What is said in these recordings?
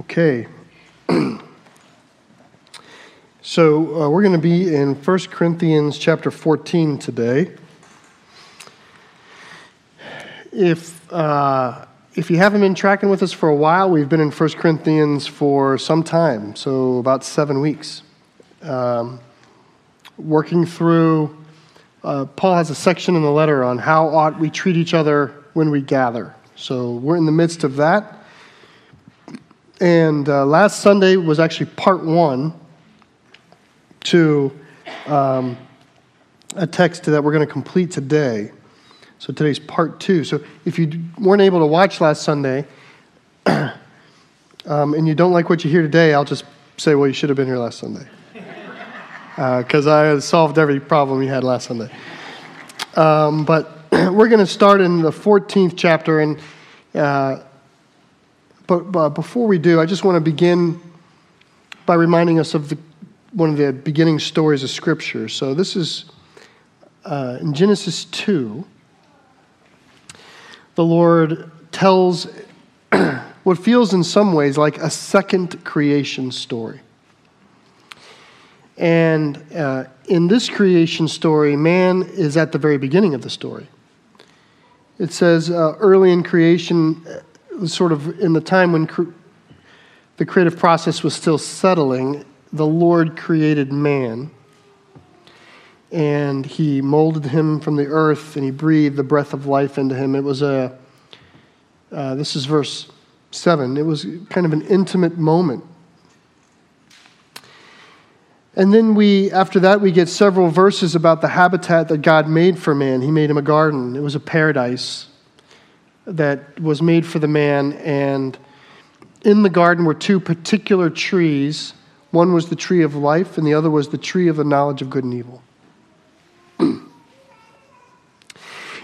Okay. so uh, we're going to be in 1 Corinthians chapter 14 today. If, uh, if you haven't been tracking with us for a while, we've been in 1 Corinthians for some time, so about seven weeks. Um, working through, uh, Paul has a section in the letter on how ought we treat each other when we gather. So we're in the midst of that. And uh, last Sunday was actually part one to um, a text that we're going to complete today. So today's part two. So if you weren't able to watch last Sunday um, and you don't like what you hear today, I'll just say, well, you should have been here last Sunday. Because uh, I solved every problem you had last Sunday. Um, but we're going to start in the 14th chapter. And uh, but, but before we do, I just want to begin by reminding us of the, one of the beginning stories of Scripture. So this is uh, in Genesis 2. The Lord tells what feels in some ways like a second creation story. And uh, in this creation story, man is at the very beginning of the story. It says uh, early in creation, sort of in the time when cre- the creative process was still settling, the Lord created man. And he molded him from the earth and he breathed the breath of life into him. It was a, uh, this is verse 7, it was kind of an intimate moment. And then we, after that, we get several verses about the habitat that God made for man. He made him a garden, it was a paradise that was made for the man. And in the garden were two particular trees. One was the tree of life, and the other was the tree of the knowledge of good and evil. and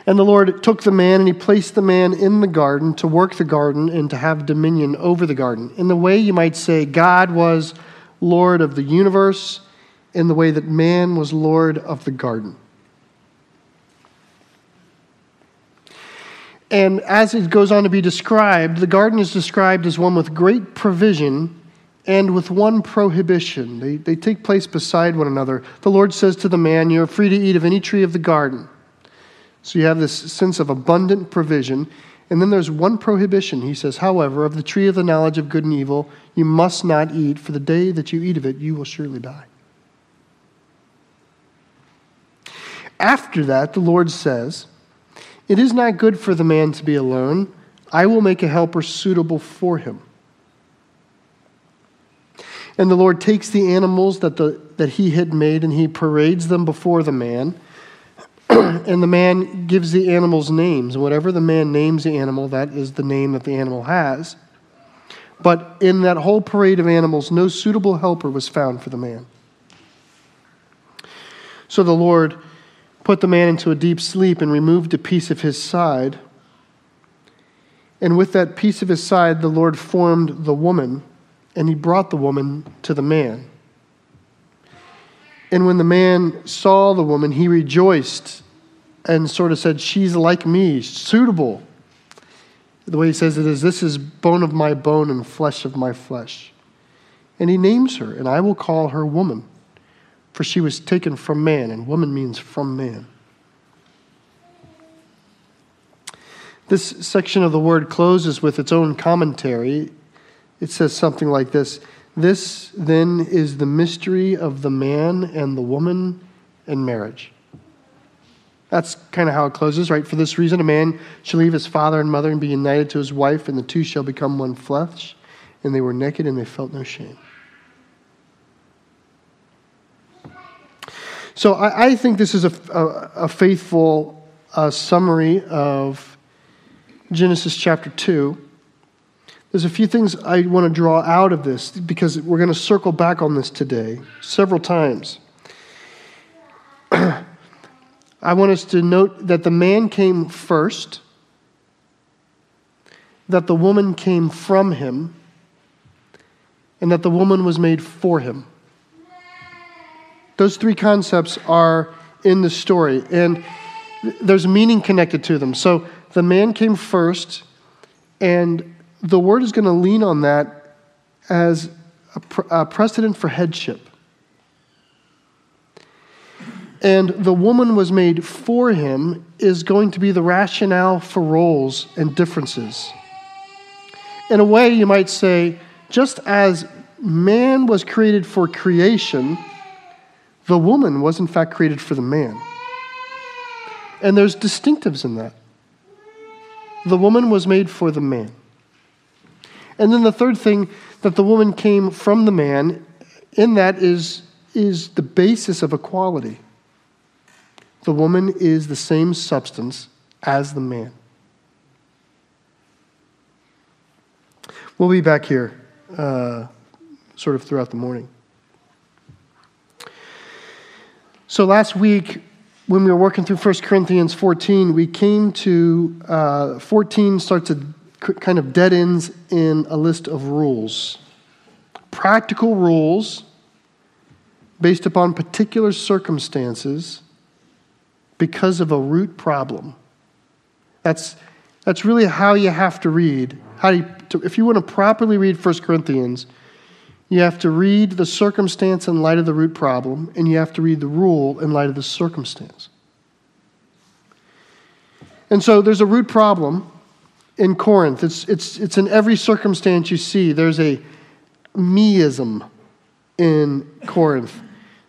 the Lord took the man and he placed the man in the garden to work the garden and to have dominion over the garden. In the way you might say, God was Lord of the universe, in the way that man was Lord of the garden. And as it goes on to be described, the garden is described as one with great provision and with one prohibition. They, they take place beside one another. The Lord says to the man, You're free to eat of any tree of the garden. So you have this sense of abundant provision. And then there's one prohibition. He says, However, of the tree of the knowledge of good and evil, you must not eat, for the day that you eat of it, you will surely die. After that, the Lord says, it is not good for the man to be alone. I will make a helper suitable for him. And the Lord takes the animals that, the, that he had made and he parades them before the man. and the man gives the animals names. And whatever the man names the animal, that is the name that the animal has. But in that whole parade of animals, no suitable helper was found for the man. So the Lord put the man into a deep sleep and removed a piece of his side. And with that piece of his side, the Lord formed the woman, and he brought the woman to the man. And when the man saw the woman, he rejoiced and sort of said, She's like me, suitable. The way he says it is, This is bone of my bone and flesh of my flesh. And he names her, and I will call her woman for she was taken from man, and woman means from man. This section of the word closes with its own commentary. It says something like this This then is the mystery of the man and the woman in marriage. That's kind of how it closes, right? For this reason, a man shall leave his father and mother and be united to his wife, and the two shall become one flesh. And they were naked and they felt no shame. So I, I think this is a, a, a faithful uh, summary of Genesis chapter 2. There's a few things I want to draw out of this because we're going to circle back on this today several times. I want us to note that the man came first, that the woman came from him, and that the woman was made for him. Those three concepts are in the story, and there's meaning connected to them. So the man came first, and the word is going to lean on that as a, pr- a precedent for headship. And the woman was made for him is going to be the rationale for roles and differences. In a way, you might say, just as man was created for creation, the woman was in fact created for the man. And there's distinctives in that. The woman was made for the man. And then the third thing that the woman came from the man, in that is, is the basis of equality. The woman is the same substance as the man. We'll be back here uh, sort of throughout the morning. So last week, when we were working through 1 Corinthians 14, we came to uh, 14 starts to kind of dead ends in a list of rules. Practical rules based upon particular circumstances because of a root problem. That's, that's really how you have to read. How you, to, if you want to properly read 1 Corinthians, you have to read the circumstance in light of the root problem, and you have to read the rule in light of the circumstance. And so there's a root problem in Corinth. It's, it's, it's in every circumstance you see. There's a meism in Corinth.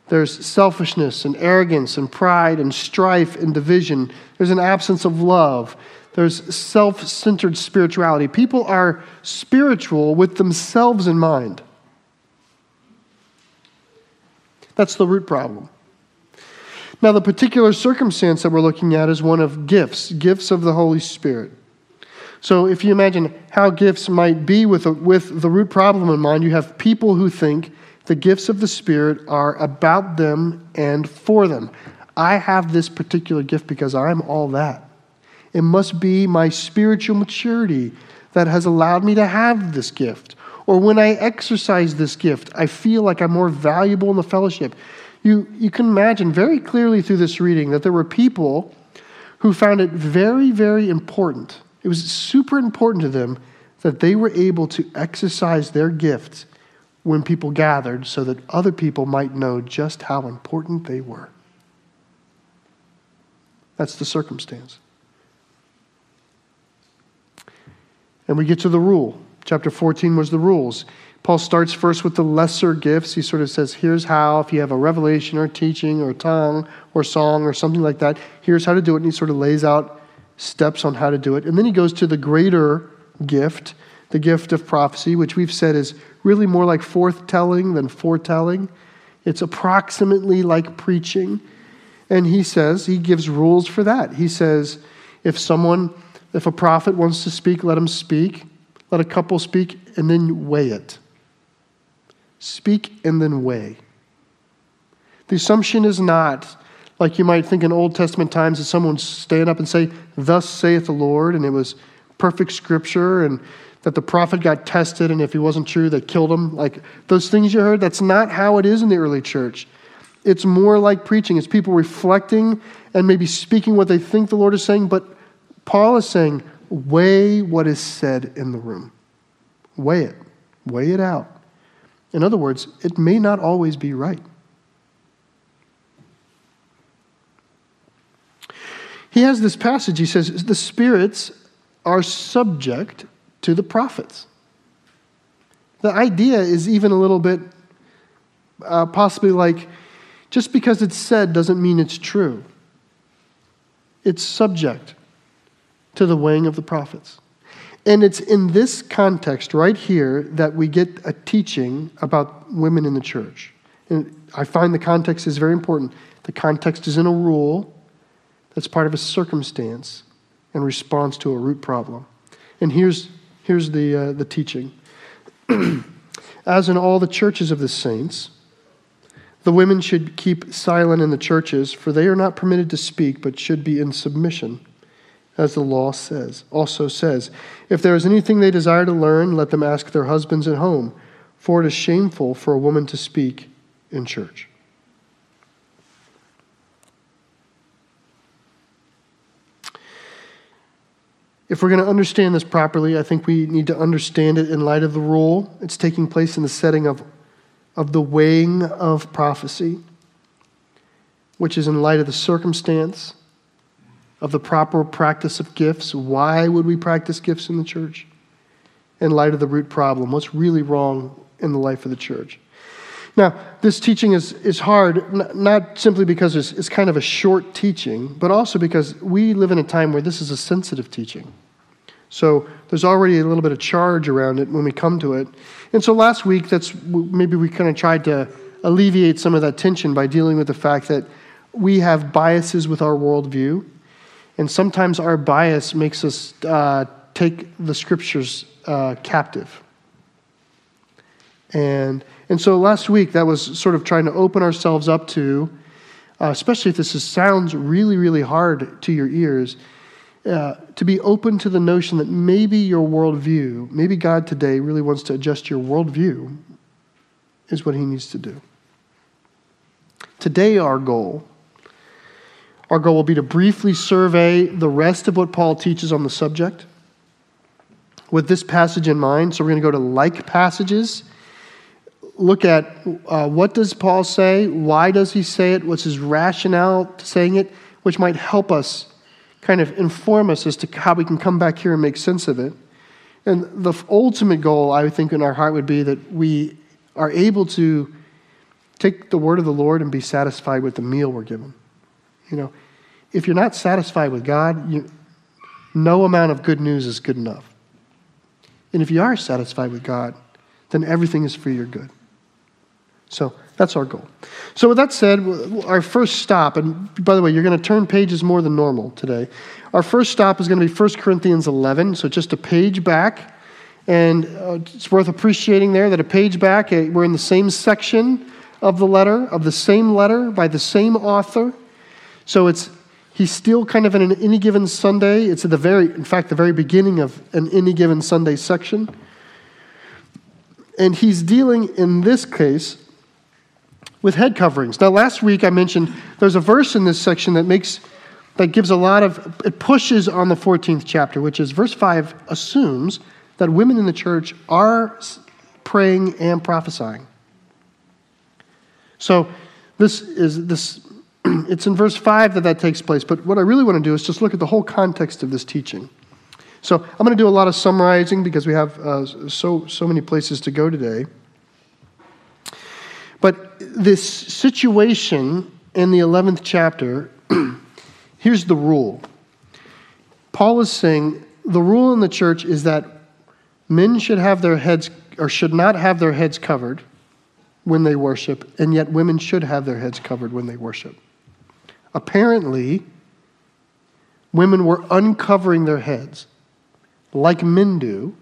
There's selfishness and arrogance and pride and strife and division. There's an absence of love. There's self centered spirituality. People are spiritual with themselves in mind. That's the root problem. Now, the particular circumstance that we're looking at is one of gifts, gifts of the Holy Spirit. So, if you imagine how gifts might be with, a, with the root problem in mind, you have people who think the gifts of the Spirit are about them and for them. I have this particular gift because I'm all that. It must be my spiritual maturity that has allowed me to have this gift. Or when I exercise this gift, I feel like I'm more valuable in the fellowship. You, you can imagine very clearly through this reading that there were people who found it very, very important. It was super important to them that they were able to exercise their gifts when people gathered so that other people might know just how important they were. That's the circumstance. And we get to the rule. Chapter 14 was the rules. Paul starts first with the lesser gifts. He sort of says, here's how, if you have a revelation or teaching or tongue or song or something like that, here's how to do it. And he sort of lays out steps on how to do it. And then he goes to the greater gift, the gift of prophecy, which we've said is really more like forthtelling than foretelling. It's approximately like preaching. And he says, he gives rules for that. He says, if someone, if a prophet wants to speak, let him speak. Let a couple speak and then weigh it. Speak and then weigh. The assumption is not like you might think in Old Testament times that someone would stand up and say, Thus saith the Lord, and it was perfect scripture, and that the prophet got tested, and if he wasn't true, they killed him. Like those things you heard, that's not how it is in the early church. It's more like preaching. It's people reflecting and maybe speaking what they think the Lord is saying, but Paul is saying, weigh what is said in the room. Weigh it, weigh it out. In other words, it may not always be right. He has this passage, he says, the spirits are subject to the prophets. The idea is even a little bit uh, possibly like just because it's said doesn't mean it's true. It's subject to the weighing of the prophets. And it's in this context right here that we get a teaching about women in the church. And I find the context is very important. The context is in a rule that's part of a circumstance in response to a root problem. And here's Here's the, uh, the teaching. As in all the churches of the saints, the women should keep silent in the churches, for they are not permitted to speak, but should be in submission, as the law says. Also says, if there is anything they desire to learn, let them ask their husbands at home, for it is shameful for a woman to speak in church. If we're going to understand this properly, I think we need to understand it in light of the rule. It's taking place in the setting of, of the weighing of prophecy, which is in light of the circumstance of the proper practice of gifts. Why would we practice gifts in the church? In light of the root problem. What's really wrong in the life of the church? Now, this teaching is, is hard, not simply because it's, it's kind of a short teaching, but also because we live in a time where this is a sensitive teaching. So there's already a little bit of charge around it when we come to it. And so last week, that's maybe we kind of tried to alleviate some of that tension by dealing with the fact that we have biases with our worldview, and sometimes our bias makes us uh, take the scriptures uh, captive. And and so last week, that was sort of trying to open ourselves up to, uh, especially if this is, sounds really, really hard to your ears, uh, to be open to the notion that maybe your worldview, maybe God today really wants to adjust your worldview, is what He needs to do. Today, our goal. Our goal will be to briefly survey the rest of what Paul teaches on the subject with this passage in mind. So, we're going to go to like passages look at uh, what does Paul say? Why does he say it? What's his rationale to saying it? Which might help us kind of inform us as to how we can come back here and make sense of it. And the ultimate goal, I think, in our heart would be that we are able to take the word of the Lord and be satisfied with the meal we're given. You know, if you're not satisfied with God, you, no amount of good news is good enough. And if you are satisfied with God, then everything is for your good. So that's our goal. So, with that said, our first stop, and by the way, you're going to turn pages more than normal today. Our first stop is going to be 1 Corinthians 11, so just a page back. And uh, it's worth appreciating there that a page back, eh, we're in the same section of the letter, of the same letter by the same author. So it's he's still kind of in an any given Sunday. It's at the very, in fact, the very beginning of an any given Sunday section. And he's dealing in this case with head coverings. Now, last week I mentioned there's a verse in this section that makes that gives a lot of it pushes on the 14th chapter, which is verse 5 assumes that women in the church are praying and prophesying. So this is this it's in verse 5 that that takes place, but what I really want to do is just look at the whole context of this teaching. So I'm going to do a lot of summarizing because we have uh, so so many places to go today. But this situation in the 11th chapter, here's the rule. Paul is saying the rule in the church is that men should have their heads or should not have their heads covered when they worship, and yet women should have their heads covered when they worship. Apparently, women were uncovering their heads like men do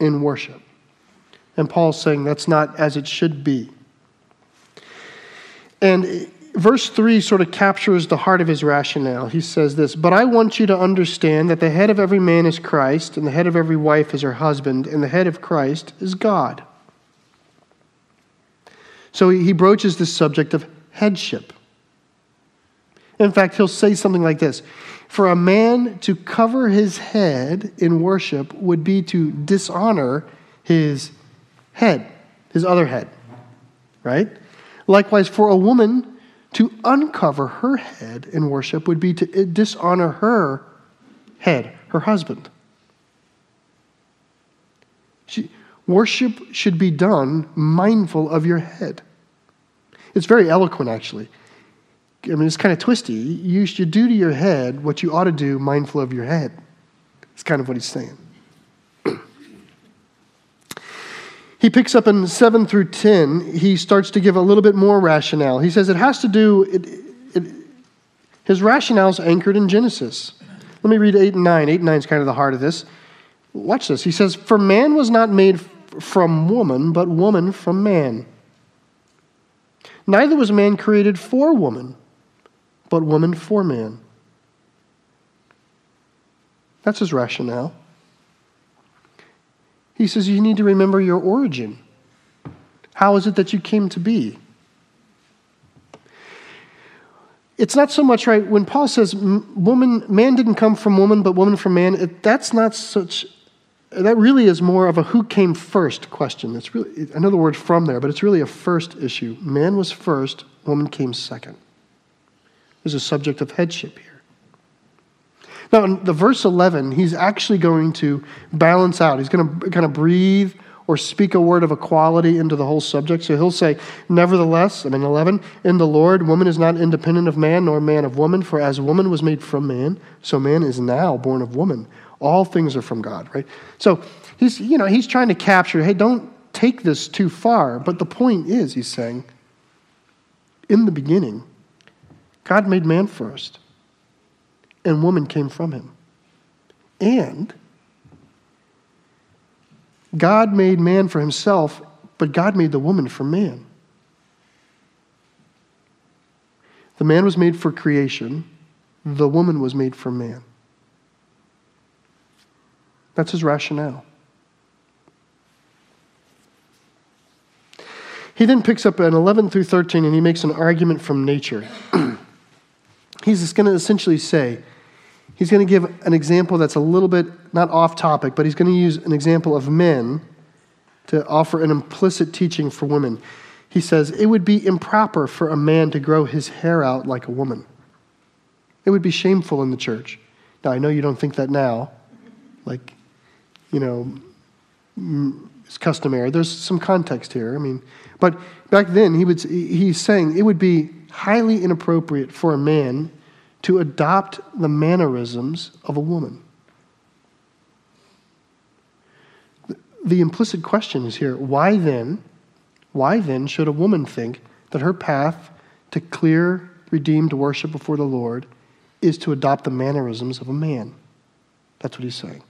in worship. And Paul's saying that's not as it should be. And verse 3 sort of captures the heart of his rationale. He says this But I want you to understand that the head of every man is Christ, and the head of every wife is her husband, and the head of Christ is God. So he broaches this subject of headship. In fact, he'll say something like this For a man to cover his head in worship would be to dishonor his head, his other head, right? Likewise, for a woman to uncover her head in worship would be to dishonor her head, her husband. She, worship should be done mindful of your head. It's very eloquent, actually. I mean, it's kind of twisty. You should do to your head what you ought to do mindful of your head. It's kind of what he's saying. he picks up in 7 through 10, he starts to give a little bit more rationale. He says it has to do, it, it, his rationale is anchored in Genesis. Let me read 8 and 9. 8 and 9 is kind of the heart of this. Watch this. He says, For man was not made from woman, but woman from man. Neither was man created for woman, but woman for man. That's his rationale. He says you need to remember your origin. How is it that you came to be? it's not so much right when Paul says woman, man didn't come from woman, but woman from man. It, that's not such. That really is more of a who came first question. It's really another word from there, but it's really a first issue. Man was first, woman came second. There's a subject of headship here. Now, in the verse 11, he's actually going to balance out. He's going to kind of breathe or speak a word of equality into the whole subject. So he'll say, Nevertheless, I mean, 11, in the Lord, woman is not independent of man, nor man of woman, for as woman was made from man, so man is now born of woman. All things are from God, right? So he's, you know, he's trying to capture, hey, don't take this too far. But the point is, he's saying, in the beginning, God made man first, and woman came from him. And God made man for himself, but God made the woman for man. The man was made for creation, the woman was made for man. That's his rationale. He then picks up an 11 through 13 and he makes an argument from nature. He's going to essentially say, he's going to give an example that's a little bit not off topic, but he's going to use an example of men to offer an implicit teaching for women. He says, It would be improper for a man to grow his hair out like a woman. It would be shameful in the church. Now, I know you don't think that now, like, you know, mm, it's customary. There's some context here. I mean, but back then, he would, he's saying it would be highly inappropriate for a man to adopt the mannerisms of a woman. The implicit question is here why then, why then should a woman think that her path to clear, redeemed worship before the Lord is to adopt the mannerisms of a man? That's what he's saying.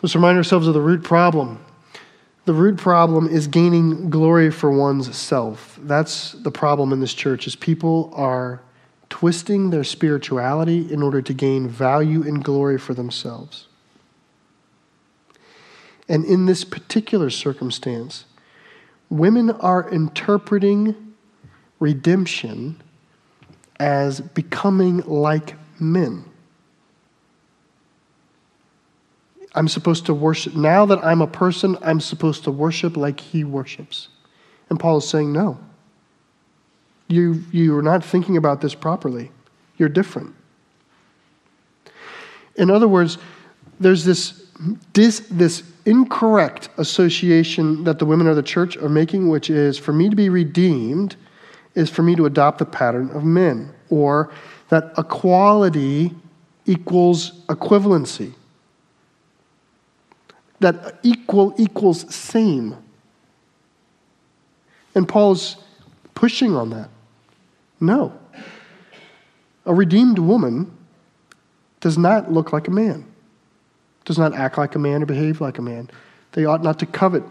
Let's remind ourselves of the root problem. The root problem is gaining glory for one's self. That's the problem in this church is people are twisting their spirituality in order to gain value and glory for themselves. And in this particular circumstance, women are interpreting redemption as becoming like men. I'm supposed to worship. Now that I'm a person, I'm supposed to worship like he worships. And Paul is saying, no. You, you are not thinking about this properly. You're different. In other words, there's this, this, this incorrect association that the women of the church are making, which is for me to be redeemed, is for me to adopt the pattern of men, or that equality equals equivalency that equal equals same. And Paul's pushing on that. No. A redeemed woman does not look like a man, does not act like a man or behave like a man. They ought not to covet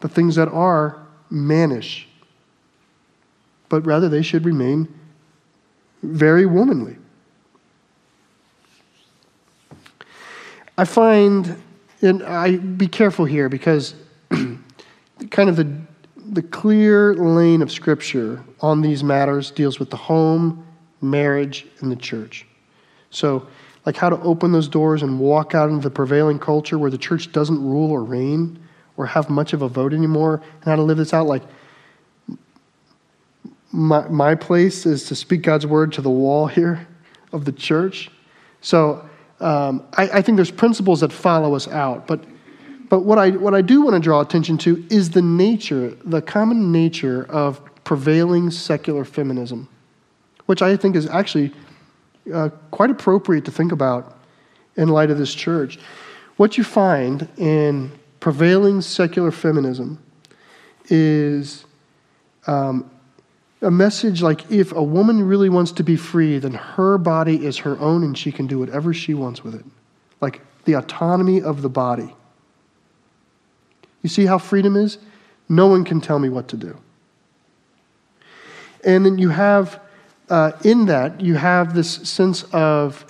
the things that are mannish, but rather they should remain very womanly. I find and I be careful here because kind of the the clear lane of scripture on these matters deals with the home, marriage, and the church. So, like how to open those doors and walk out into the prevailing culture where the church doesn't rule or reign or have much of a vote anymore, and how to live this out. Like, my, my place is to speak God's word to the wall here of the church. So, um, I, I, think there's principles that follow us out. But, but what, I, what I do want to draw attention to is the nature, the common nature of prevailing secular feminism, which I think is actually uh, quite appropriate to think about in light of this church. What you find in prevailing secular feminism is um, a message like if a woman really wants to be free, then her body is her own and she can do whatever she wants with it. Like the autonomy of the body. You see how freedom is? No one can tell me what to do. And then you have, uh, in that, you have this sense of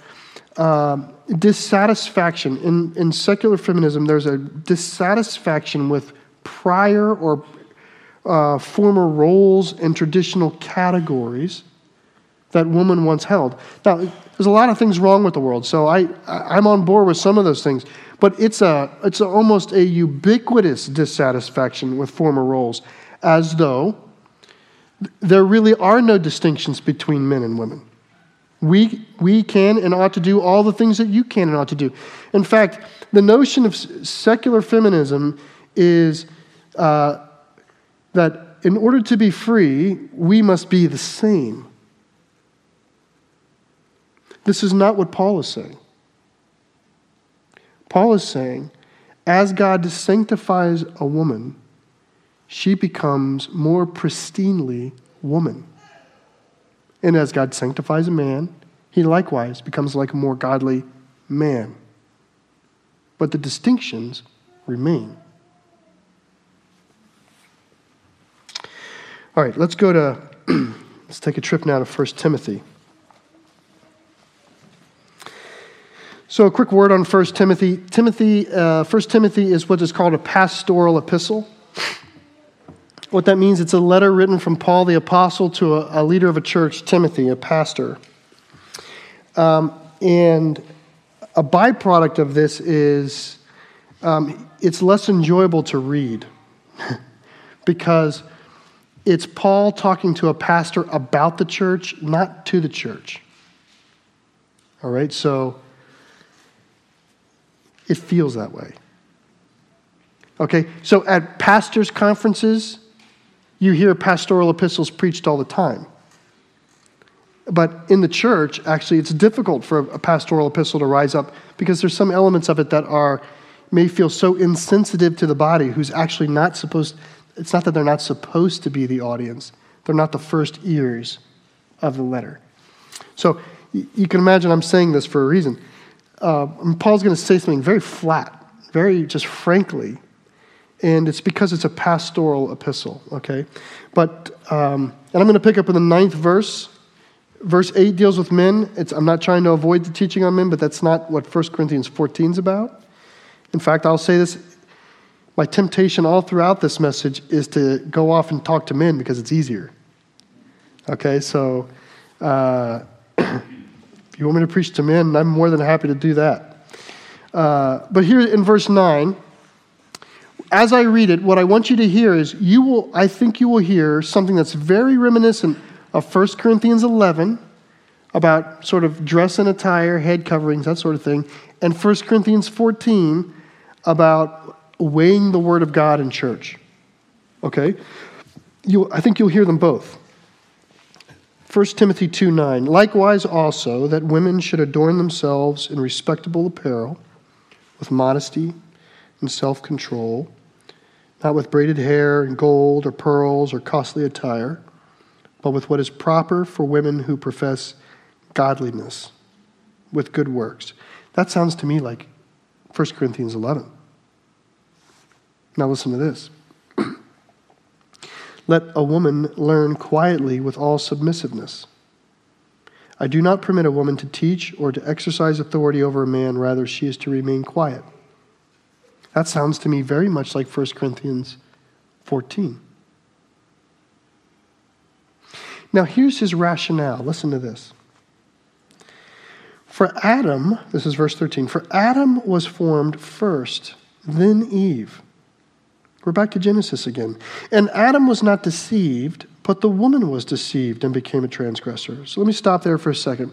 um, dissatisfaction. In, in secular feminism, there's a dissatisfaction with prior or uh, former roles and traditional categories that woman once held. Now, there's a lot of things wrong with the world, so I, I'm on board with some of those things, but it's, a, it's a, almost a ubiquitous dissatisfaction with former roles, as though there really are no distinctions between men and women. We, we can and ought to do all the things that you can and ought to do. In fact, the notion of secular feminism is uh, that in order to be free, we must be the same. This is not what Paul is saying. Paul is saying, as God sanctifies a woman, she becomes more pristinely woman. And as God sanctifies a man, he likewise becomes like a more godly man. But the distinctions remain. All right, let's go to, let's take a trip now to 1 Timothy. So, a quick word on 1 Timothy. Timothy, uh, 1 Timothy is what is called a pastoral epistle. What that means, it's a letter written from Paul the apostle to a, a leader of a church, Timothy, a pastor. Um, and a byproduct of this is um, it's less enjoyable to read because it's Paul talking to a pastor about the church, not to the church. All right, so it feels that way. Okay, so at pastors' conferences, you hear pastoral epistles preached all the time. But in the church, actually, it's difficult for a pastoral epistle to rise up because there's some elements of it that are may feel so insensitive to the body who's actually not supposed it's not that they're not supposed to be the audience, they're not the first ears of the letter. So you can imagine I'm saying this for a reason. Uh, Paul's going to say something very flat, very just frankly, and it's because it's a pastoral epistle, okay? But, um, and I'm going to pick up in the ninth verse. Verse 8 deals with men. It's, I'm not trying to avoid the teaching on men, but that's not what 1 Corinthians 14 is about. In fact, I'll say this my temptation all throughout this message is to go off and talk to men because it's easier. Okay, so uh, if you want me to preach to men, I'm more than happy to do that. Uh, but here in verse 9, as I read it, what I want you to hear is you will, I think you will hear something that's very reminiscent of 1 Corinthians 11 about sort of dress and attire, head coverings, that sort of thing, and 1 Corinthians 14 about weighing the Word of God in church. Okay? you I think you'll hear them both. 1 Timothy 2 9. Likewise, also, that women should adorn themselves in respectable apparel, with modesty and self control, not with braided hair and gold or pearls or costly attire, but with what is proper for women who profess godliness with good works. That sounds to me like 1 Corinthians 11. Now, listen to this. Let a woman learn quietly with all submissiveness. I do not permit a woman to teach or to exercise authority over a man, rather, she is to remain quiet. That sounds to me very much like 1 Corinthians 14. Now, here's his rationale. Listen to this. For Adam, this is verse 13, for Adam was formed first, then Eve. We're back to Genesis again. And Adam was not deceived, but the woman was deceived and became a transgressor. So let me stop there for a second.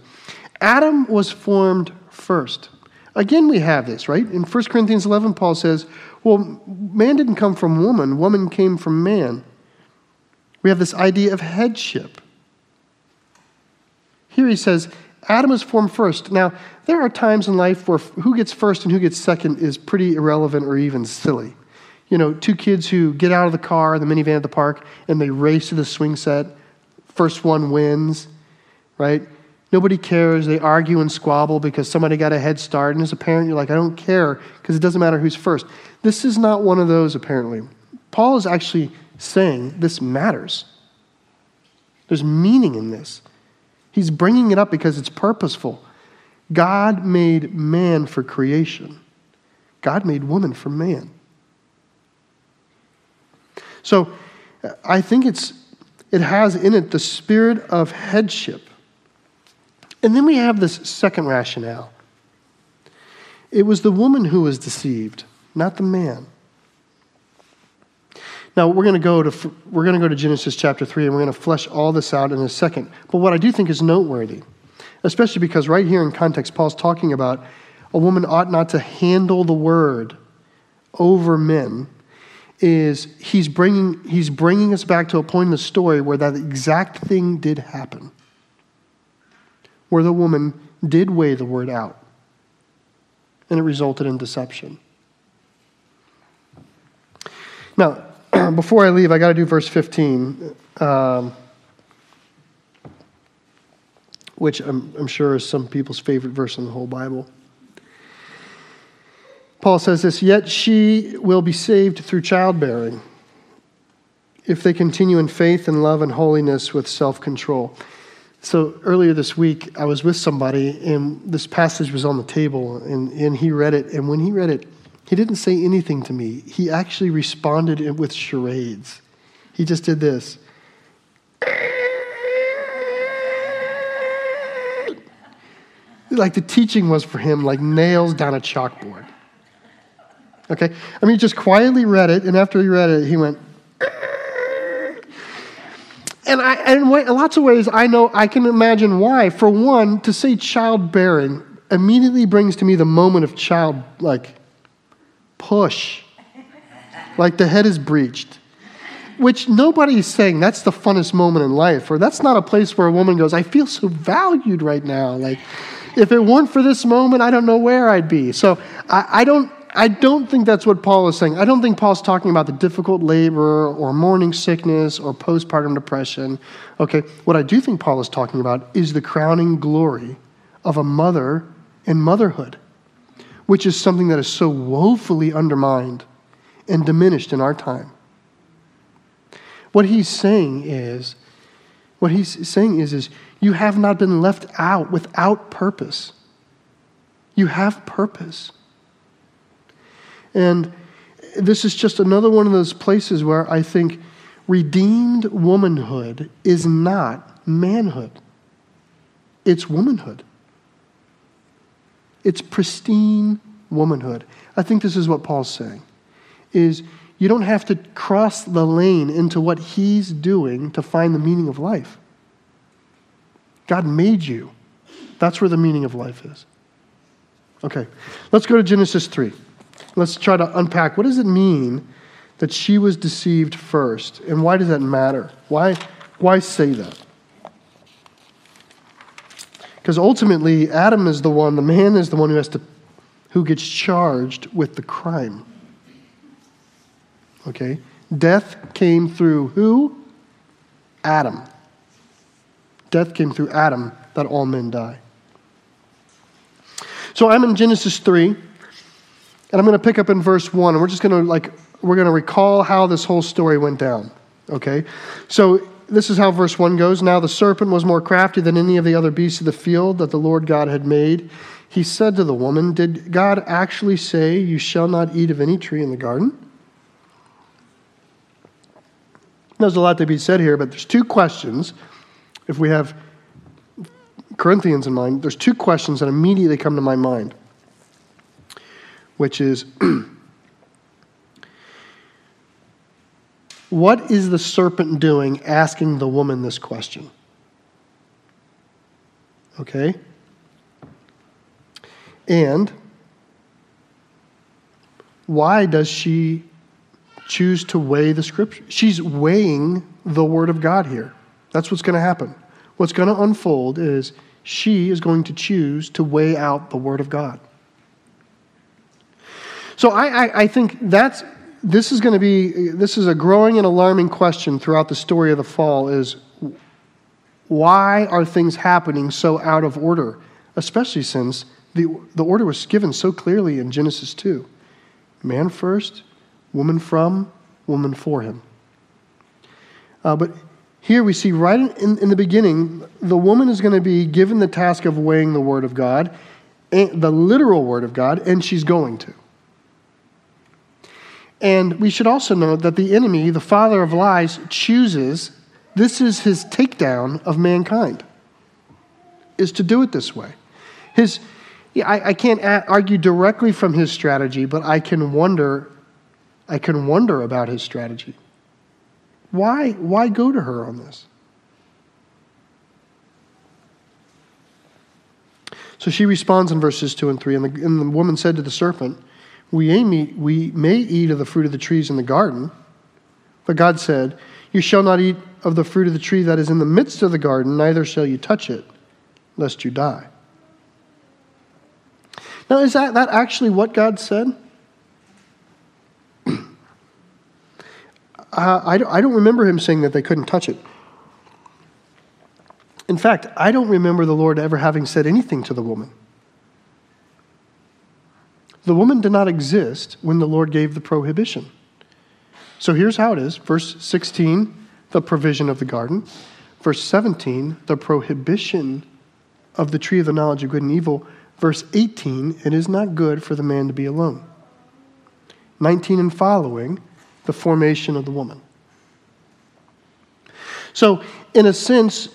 Adam was formed first. Again, we have this, right? In 1 Corinthians 11, Paul says, well, man didn't come from woman, woman came from man. We have this idea of headship. Here he says, Adam is formed first. Now, there are times in life where who gets first and who gets second is pretty irrelevant or even silly you know, two kids who get out of the car, the minivan at the park, and they race to the swing set. First one wins, right? Nobody cares. They argue and squabble because somebody got a head start. And as a parent, you're like, I don't care because it doesn't matter who's first. This is not one of those, apparently. Paul is actually saying this matters. There's meaning in this. He's bringing it up because it's purposeful. God made man for creation, God made woman for man. So I think it's, it has in it the spirit of headship. And then we have this second rationale it was the woman who was deceived, not the man. Now we're going to go to we're going to go to Genesis chapter 3 and we're going to flesh all this out in a second. But what I do think is noteworthy, especially because right here in context Paul's talking about a woman ought not to handle the word over men is he's bringing he's bringing us back to a point in the story where that exact thing did happen. Where the woman did weigh the word out and it resulted in deception. Now, before I leave, I got to do verse 15, um, which I'm, I'm sure is some people's favorite verse in the whole Bible. Paul says this Yet she will be saved through childbearing if they continue in faith and love and holiness with self control. So earlier this week, I was with somebody, and this passage was on the table, and, and he read it. And when he read it, he didn't say anything to me. He actually responded with charades. He just did this. Like the teaching was for him like nails down a chalkboard. Okay? I mean, he just quietly read it, and after he read it, he went, and, I, and in lots of ways, I know I can imagine why. For one, to say childbearing immediately brings to me the moment of child, like push, like the head is breached, which nobody is saying that's the funnest moment in life, or that's not a place where a woman goes, I feel so valued right now. Like, if it weren't for this moment, I don't know where I'd be. So I, I don't I don't think that's what Paul is saying. I don't think Paul's talking about the difficult labor or morning sickness or postpartum depression. Okay, what I do think Paul is talking about is the crowning glory of a mother and motherhood, which is something that is so woefully undermined and diminished in our time. What he's saying is, what he's saying is, is you have not been left out without purpose. You have purpose. And this is just another one of those places where I think redeemed womanhood is not manhood, it's womanhood. It's pristine womanhood. I think this is what Paul's saying is you don't have to cross the lane into what he's doing to find the meaning of life. God made you. That's where the meaning of life is. Okay, let's go to Genesis 3 let's try to unpack what does it mean that she was deceived first? And why does that matter? Why, why say that? Because ultimately, Adam is the one, the man is the one who has to, who gets charged with the crime. Okay? Death came through who? Adam. Death came through Adam that all men die. So I'm in Genesis 3. And I'm going to pick up in verse 1, and we're just going to like we're going to recall how this whole story went down. Okay? So this is how verse 1 goes. Now the serpent was more crafty than any of the other beasts of the field that the Lord God had made. He said to the woman, Did God actually say, You shall not eat of any tree in the garden? There's a lot to be said here, but there's two questions. If we have Corinthians in mind, there's two questions that immediately come to my mind which is what is the serpent doing asking the woman this question? Okay? And why does she choose to weigh the scripture? She's weighing the word of God here. That's what's going to happen. What's going to unfold is she is going to choose to weigh out the word of God. So I, I, I think that's this is going to be this is a growing and alarming question throughout the story of the fall is why are things happening so out of order? Especially since the, the order was given so clearly in genesis 2 man first woman from woman for him. Uh, but here we see right in, in the beginning the woman is going to be given the task of weighing the word of god the literal word of god and she's going to And we should also know that the enemy, the father of lies, chooses this is his takedown of mankind, is to do it this way. His, I, I can't argue directly from his strategy, but I can wonder, I can wonder about his strategy. Why, why go to her on this? So she responds in verses 2 and 3. And the, and the woman said to the serpent, we may, we may eat of the fruit of the trees in the garden, but God said, You shall not eat of the fruit of the tree that is in the midst of the garden, neither shall you touch it, lest you die. Now, is that, that actually what God said? uh, I, I don't remember him saying that they couldn't touch it. In fact, I don't remember the Lord ever having said anything to the woman. The woman did not exist when the Lord gave the prohibition. So here's how it is verse 16, the provision of the garden. Verse 17, the prohibition of the tree of the knowledge of good and evil. Verse 18, it is not good for the man to be alone. 19 and following, the formation of the woman. So, in a sense,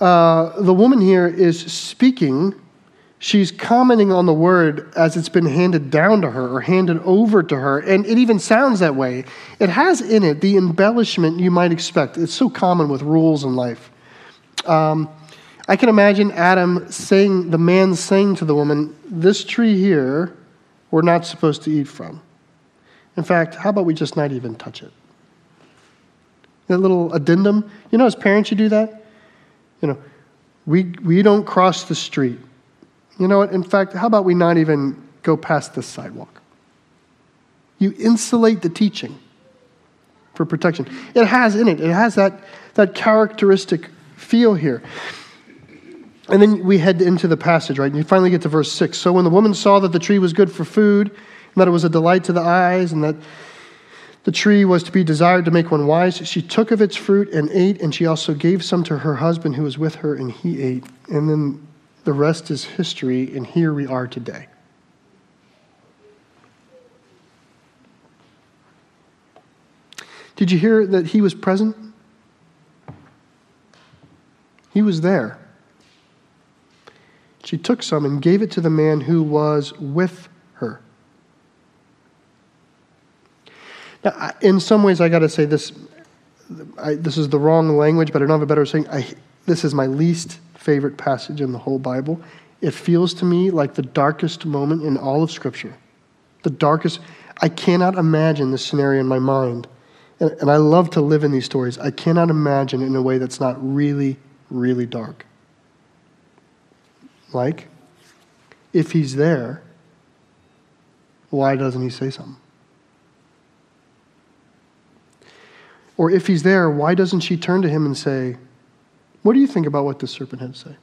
uh, the woman here is speaking, she's commenting on the word as it's been handed down to her or handed over to her. And it even sounds that way. It has in it the embellishment you might expect. It's so common with rules in life. Um, I can imagine Adam saying, the man saying to the woman, This tree here, we're not supposed to eat from. In fact, how about we just not even touch it? That little addendum. You know, as parents, you do that? You know, we, we don't cross the street. You know what? In fact, how about we not even go past this sidewalk? You insulate the teaching for protection. It has in it, it has that, that characteristic feel here. And then we head into the passage, right? And you finally get to verse 6. So when the woman saw that the tree was good for food, and that it was a delight to the eyes, and that the tree was to be desired to make one wise. She took of its fruit and ate, and she also gave some to her husband who was with her, and he ate. And then the rest is history, and here we are today. Did you hear that he was present? He was there. She took some and gave it to the man who was with her. Now, in some ways, I got to say this. I, this is the wrong language, but I don't have a better saying. I, this is my least favorite passage in the whole Bible. It feels to me like the darkest moment in all of Scripture. The darkest. I cannot imagine this scenario in my mind. And, and I love to live in these stories. I cannot imagine in a way that's not really, really dark. Like, if he's there, why doesn't he say something? Or if he's there, why doesn't she turn to him and say, What do you think about what the serpent had to say?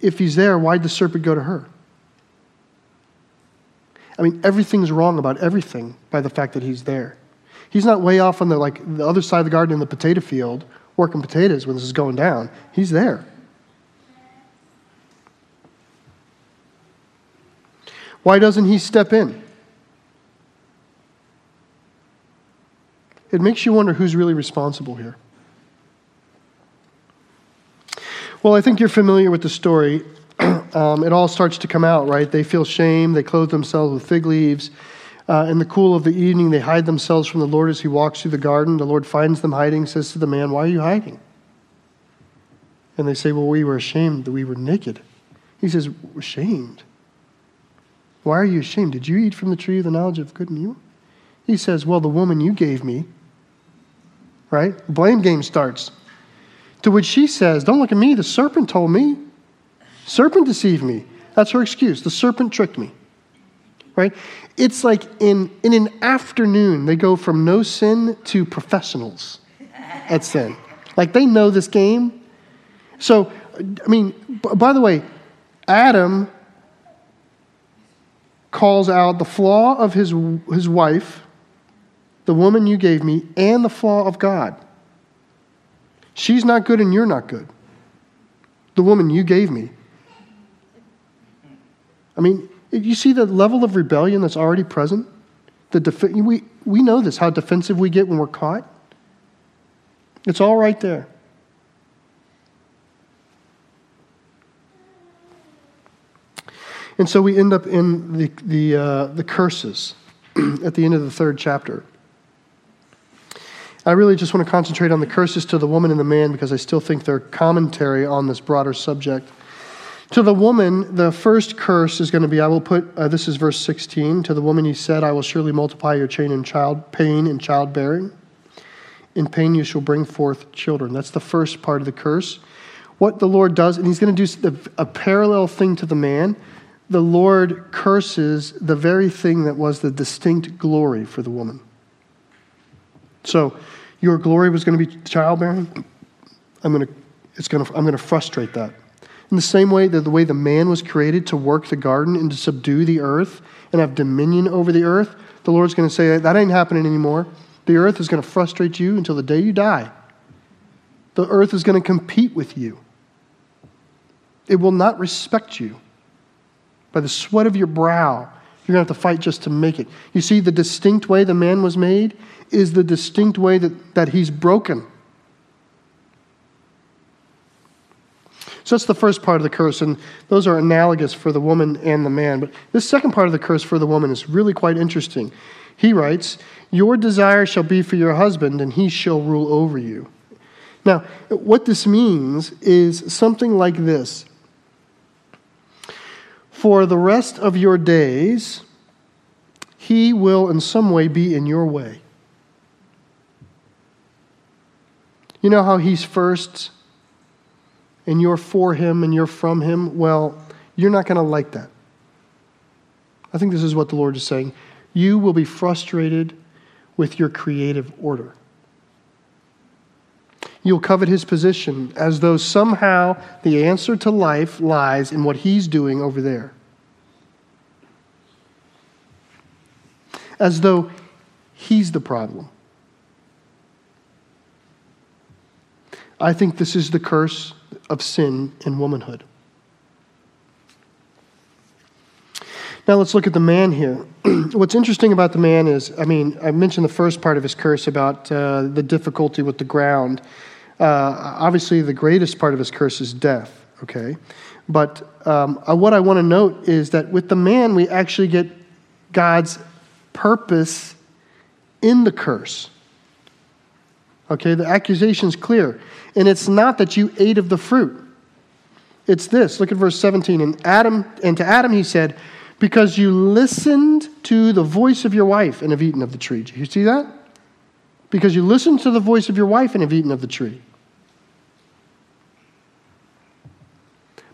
If he's there, why'd the serpent go to her? I mean, everything's wrong about everything by the fact that he's there. He's not way off on the like the other side of the garden in the potato field working potatoes when this is going down. He's there. Why doesn't he step in? it makes you wonder who's really responsible here. Well, I think you're familiar with the story. um, it all starts to come out, right? They feel shame, they clothe themselves with fig leaves. Uh, in the cool of the evening, they hide themselves from the Lord as he walks through the garden. The Lord finds them hiding, says to the man, Why are you hiding? And they say, Well, we were ashamed that we were naked. He says, Ashamed? Why are you ashamed? Did you eat from the tree of the knowledge of good and evil? He says, Well, the woman you gave me, right? Blame game starts. To which she says, Don't look at me, the serpent told me. Serpent deceived me. That's her excuse. The serpent tricked me. Right? It's like in, in an afternoon, they go from no sin to professionals at sin. Like they know this game. So, I mean, by the way, Adam calls out the flaw of his, his wife the woman you gave me, and the flaw of God. She's not good and you're not good. The woman you gave me. I mean, You see the level of rebellion that's already present? The def- we, we know this, how defensive we get when we're caught. It's all right there. And so we end up in the, the, uh, the curses at the end of the third chapter. I really just want to concentrate on the curses to the woman and the man because I still think they're commentary on this broader subject. To the woman, the first curse is going to be I will put, uh, this is verse 16. To the woman he said, I will surely multiply your chain in child, pain and childbearing. In pain you shall bring forth children. That's the first part of the curse. What the Lord does, and he's going to do a parallel thing to the man the Lord curses the very thing that was the distinct glory for the woman. So, your glory was going to be childbearing. I'm going to, it's going to, I'm going to frustrate that. In the same way that the way the man was created to work the garden and to subdue the earth and have dominion over the earth, the Lord's going to say, that ain't happening anymore. The earth is going to frustrate you until the day you die. The earth is going to compete with you, it will not respect you by the sweat of your brow. You're going to have to fight just to make it. You see, the distinct way the man was made is the distinct way that, that he's broken. So that's the first part of the curse, and those are analogous for the woman and the man. But this second part of the curse for the woman is really quite interesting. He writes, Your desire shall be for your husband, and he shall rule over you. Now, what this means is something like this for the rest of your days, he will in some way be in your way. You know how he's first and you're for him and you're from him? Well, you're not going to like that. I think this is what the Lord is saying. You will be frustrated with your creative order. You'll covet his position as though somehow the answer to life lies in what he's doing over there. As though he's the problem. I think this is the curse of sin in womanhood. Now let's look at the man here. What's interesting about the man is, I mean, I mentioned the first part of his curse about uh, the difficulty with the ground. Uh, obviously, the greatest part of his curse is death, okay? But um, uh, what I want to note is that with the man, we actually get God's purpose in the curse. Okay, the accusation is clear. And it's not that you ate of the fruit. It's this. Look at verse 17. And Adam and to Adam he said, Because you listened to the voice of your wife and have eaten of the tree. Do you see that? because you listened to the voice of your wife and have eaten of the tree.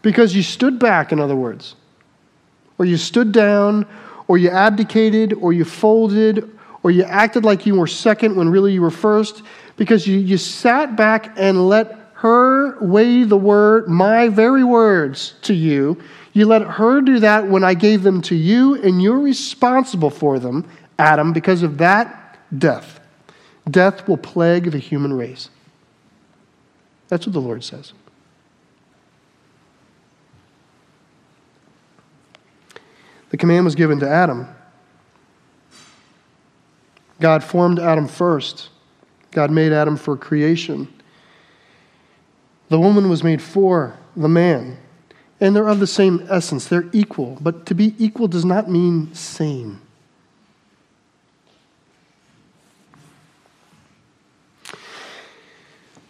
Because you stood back, in other words, or you stood down, or you abdicated, or you folded, or you acted like you were second when really you were first, because you, you sat back and let her weigh the word, my very words to you. You let her do that when I gave them to you, and you're responsible for them, Adam, because of that death. Death will plague the human race. That's what the Lord says. The command was given to Adam. God formed Adam first. God made Adam for creation. The woman was made for the man. And they're of the same essence. They're equal. But to be equal does not mean same.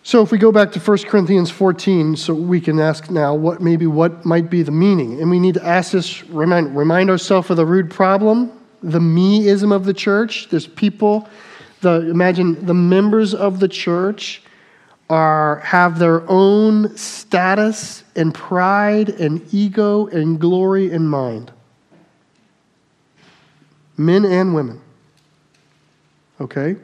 So if we go back to 1 Corinthians 14, so we can ask now what maybe what might be the meaning. And we need to ask this, remind, remind ourselves of the root problem, the meism of the church. There's people, the, imagine the members of the church are, have their own status and pride and ego and glory in mind. Men and women. Okay?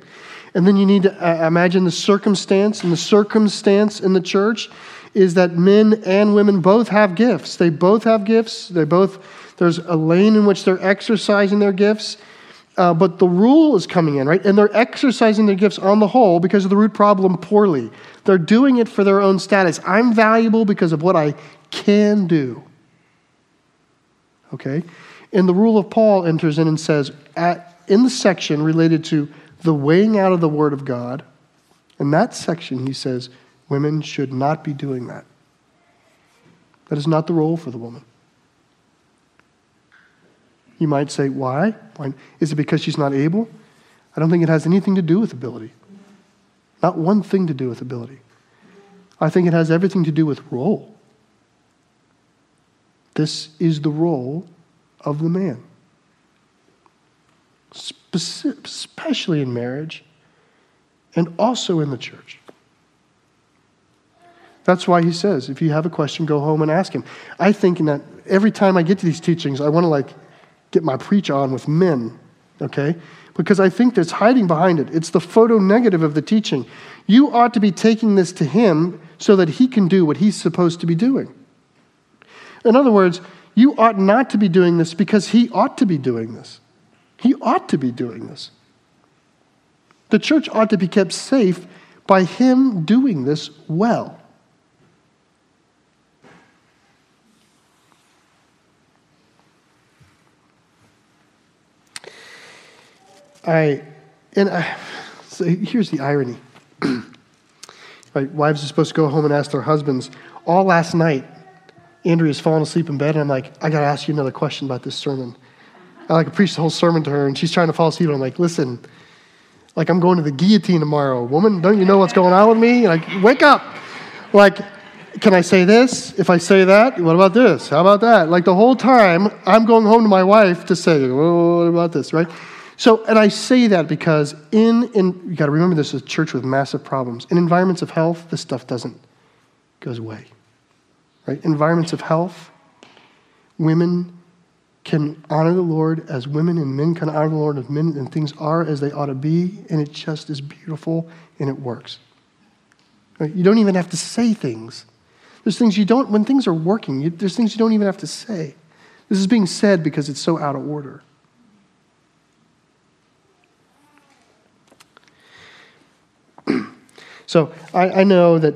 And then you need to uh, imagine the circumstance, and the circumstance in the church is that men and women both have gifts. They both have gifts. They both there's a lane in which they're exercising their gifts. Uh, but the rule is coming in, right? And they're exercising their gifts on the whole because of the root problem poorly. They're doing it for their own status. I'm valuable because of what I can do. Okay? And the rule of Paul enters in and says, at, in the section related to the weighing out of the Word of God, in that section, he says, women should not be doing that. That is not the role for the woman. You might say, why? why? Is it because she's not able? I don't think it has anything to do with ability. Not one thing to do with ability. I think it has everything to do with role. This is the role of the man, especially in marriage and also in the church. That's why he says, if you have a question, go home and ask him. I think that every time I get to these teachings, I want to like get my preach on with men, okay? Because I think there's hiding behind it. It's the photo negative of the teaching. You ought to be taking this to him so that he can do what he's supposed to be doing. In other words, you ought not to be doing this because he ought to be doing this. He ought to be doing this. The church ought to be kept safe by him doing this well. I, and I, so here's the irony. right, wives are supposed to go home and ask their husbands. All last night, Andrea's fallen asleep in bed, and I'm like, I got to ask you another question about this sermon. I like preach the whole sermon to her, and she's trying to fall asleep. And I'm like, listen, like I'm going to the guillotine tomorrow. Woman, don't you know what's going on with me? And I like, wake up. Like, can I say this? If I say that, what about this? How about that? Like the whole time, I'm going home to my wife to say, what about this, right? So, and I say that because in, in you got to remember this is a church with massive problems. In environments of health, this stuff doesn't, goes away. Right? Environments of health, women can honor the Lord as women, and men can honor the Lord as men, and things are as they ought to be, and it just is beautiful and it works. Right? You don't even have to say things. There's things you don't, when things are working, you, there's things you don't even have to say. This is being said because it's so out of order. So I, I know that,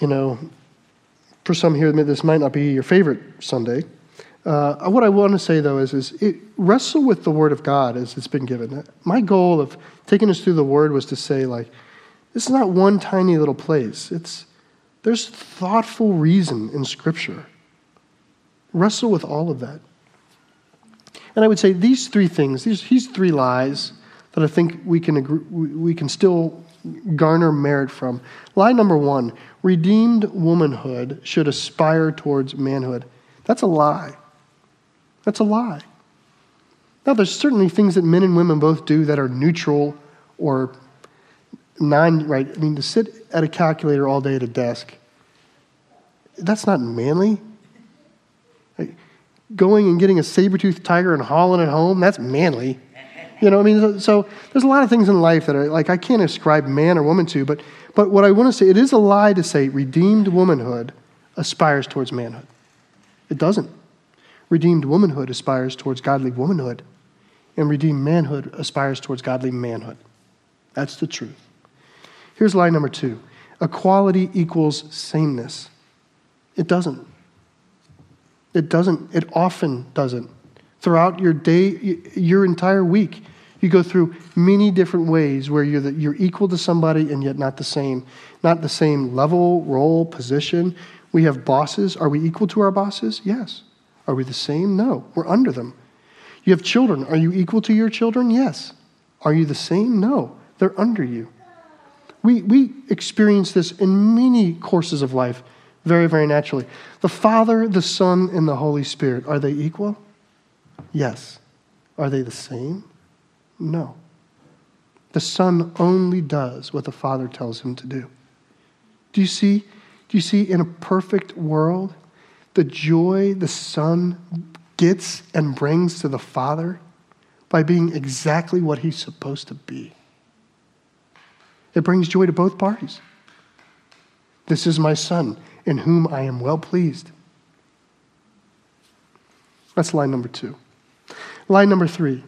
you know, for some here, this might not be your favorite Sunday. Uh, what I want to say, though, is, is it, wrestle with the Word of God as it's been given. My goal of taking us through the Word was to say, like, this is not one tiny little place. It's, there's thoughtful reason in Scripture. Wrestle with all of that. And I would say these three things, these, these three lies that I think we can, agree, we can still garner merit from. Lie number one redeemed womanhood should aspire towards manhood. That's a lie. That's a lie. Now, there's certainly things that men and women both do that are neutral or non right. I mean, to sit at a calculator all day at a desk, that's not manly. Going and getting a saber toothed tiger and hauling it home, that's manly. You know, I mean, so there's a lot of things in life that are like I can't ascribe man or woman to, but but what I want to say, it is a lie to say redeemed womanhood aspires towards manhood. It doesn't. Redeemed womanhood aspires towards godly womanhood, and redeemed manhood aspires towards godly manhood. That's the truth. Here's lie number two equality equals sameness. It doesn't. It doesn't. It often doesn't throughout your day, your entire week. You go through many different ways where you're, the, you're equal to somebody and yet not the same. Not the same level, role, position. We have bosses. Are we equal to our bosses? Yes. Are we the same? No. We're under them. You have children. Are you equal to your children? Yes. Are you the same? No. They're under you. We, we experience this in many courses of life very, very naturally. The Father, the Son, and the Holy Spirit, are they equal? Yes. Are they the same? No. The Son only does what the Father tells him to do. Do you see? Do you see in a perfect world the joy the Son gets and brings to the Father by being exactly what he's supposed to be? It brings joy to both parties. This is my Son, in whom I am well pleased. That's line number two. Line number three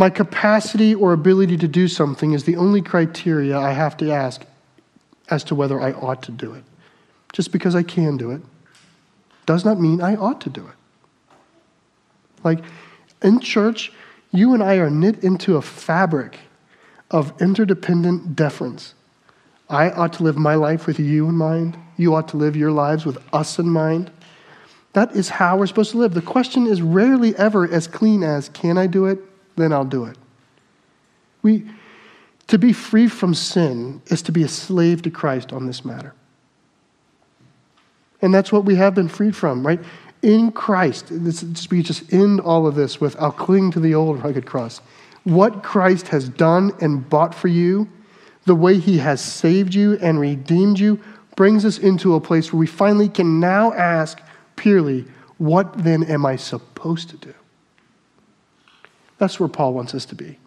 my capacity or ability to do something is the only criteria I have to ask as to whether I ought to do it. Just because I can do it does not mean I ought to do it. Like in church, you and I are knit into a fabric of interdependent deference. I ought to live my life with you in mind. You ought to live your lives with us in mind. That is how we're supposed to live. The question is rarely ever as clean as can I do it? Then I'll do it. We, to be free from sin is to be a slave to Christ on this matter. And that's what we have been freed from, right? In Christ, this, we just end all of this with I'll cling to the old rugged cross. What Christ has done and bought for you, the way he has saved you and redeemed you, brings us into a place where we finally can now ask purely, what then am I supposed to do? That's where Paul wants us to be.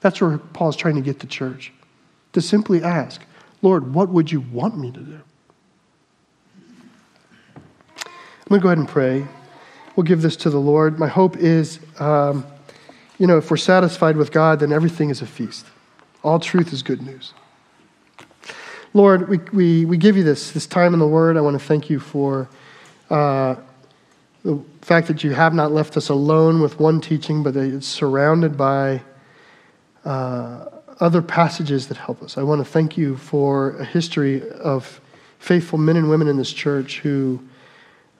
That's where Paul's trying to get the church to simply ask, Lord, what would you want me to do? I'm going to go ahead and pray. We'll give this to the Lord. My hope is, um, you know, if we're satisfied with God, then everything is a feast. All truth is good news. Lord, we, we, we give you this, this time in the Word. I want to thank you for uh, the fact that you have not left us alone with one teaching, but that it's surrounded by uh, other passages that help us. I want to thank you for a history of faithful men and women in this church who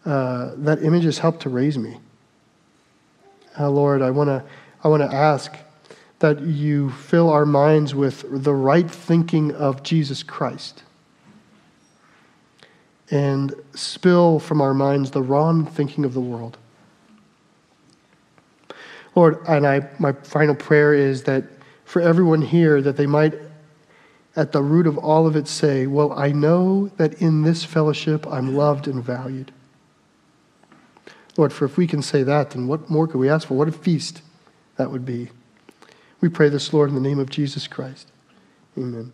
uh, that image has helped to raise me. Uh, Lord, I want to I want to ask that you fill our minds with the right thinking of Jesus Christ and spill from our minds the wrong thinking of the world. Lord, and I, my final prayer is that for everyone here, that they might, at the root of all of it, say, Well, I know that in this fellowship I'm loved and valued. Lord, for if we can say that, then what more could we ask for? What a feast that would be. We pray this, Lord, in the name of Jesus Christ. Amen.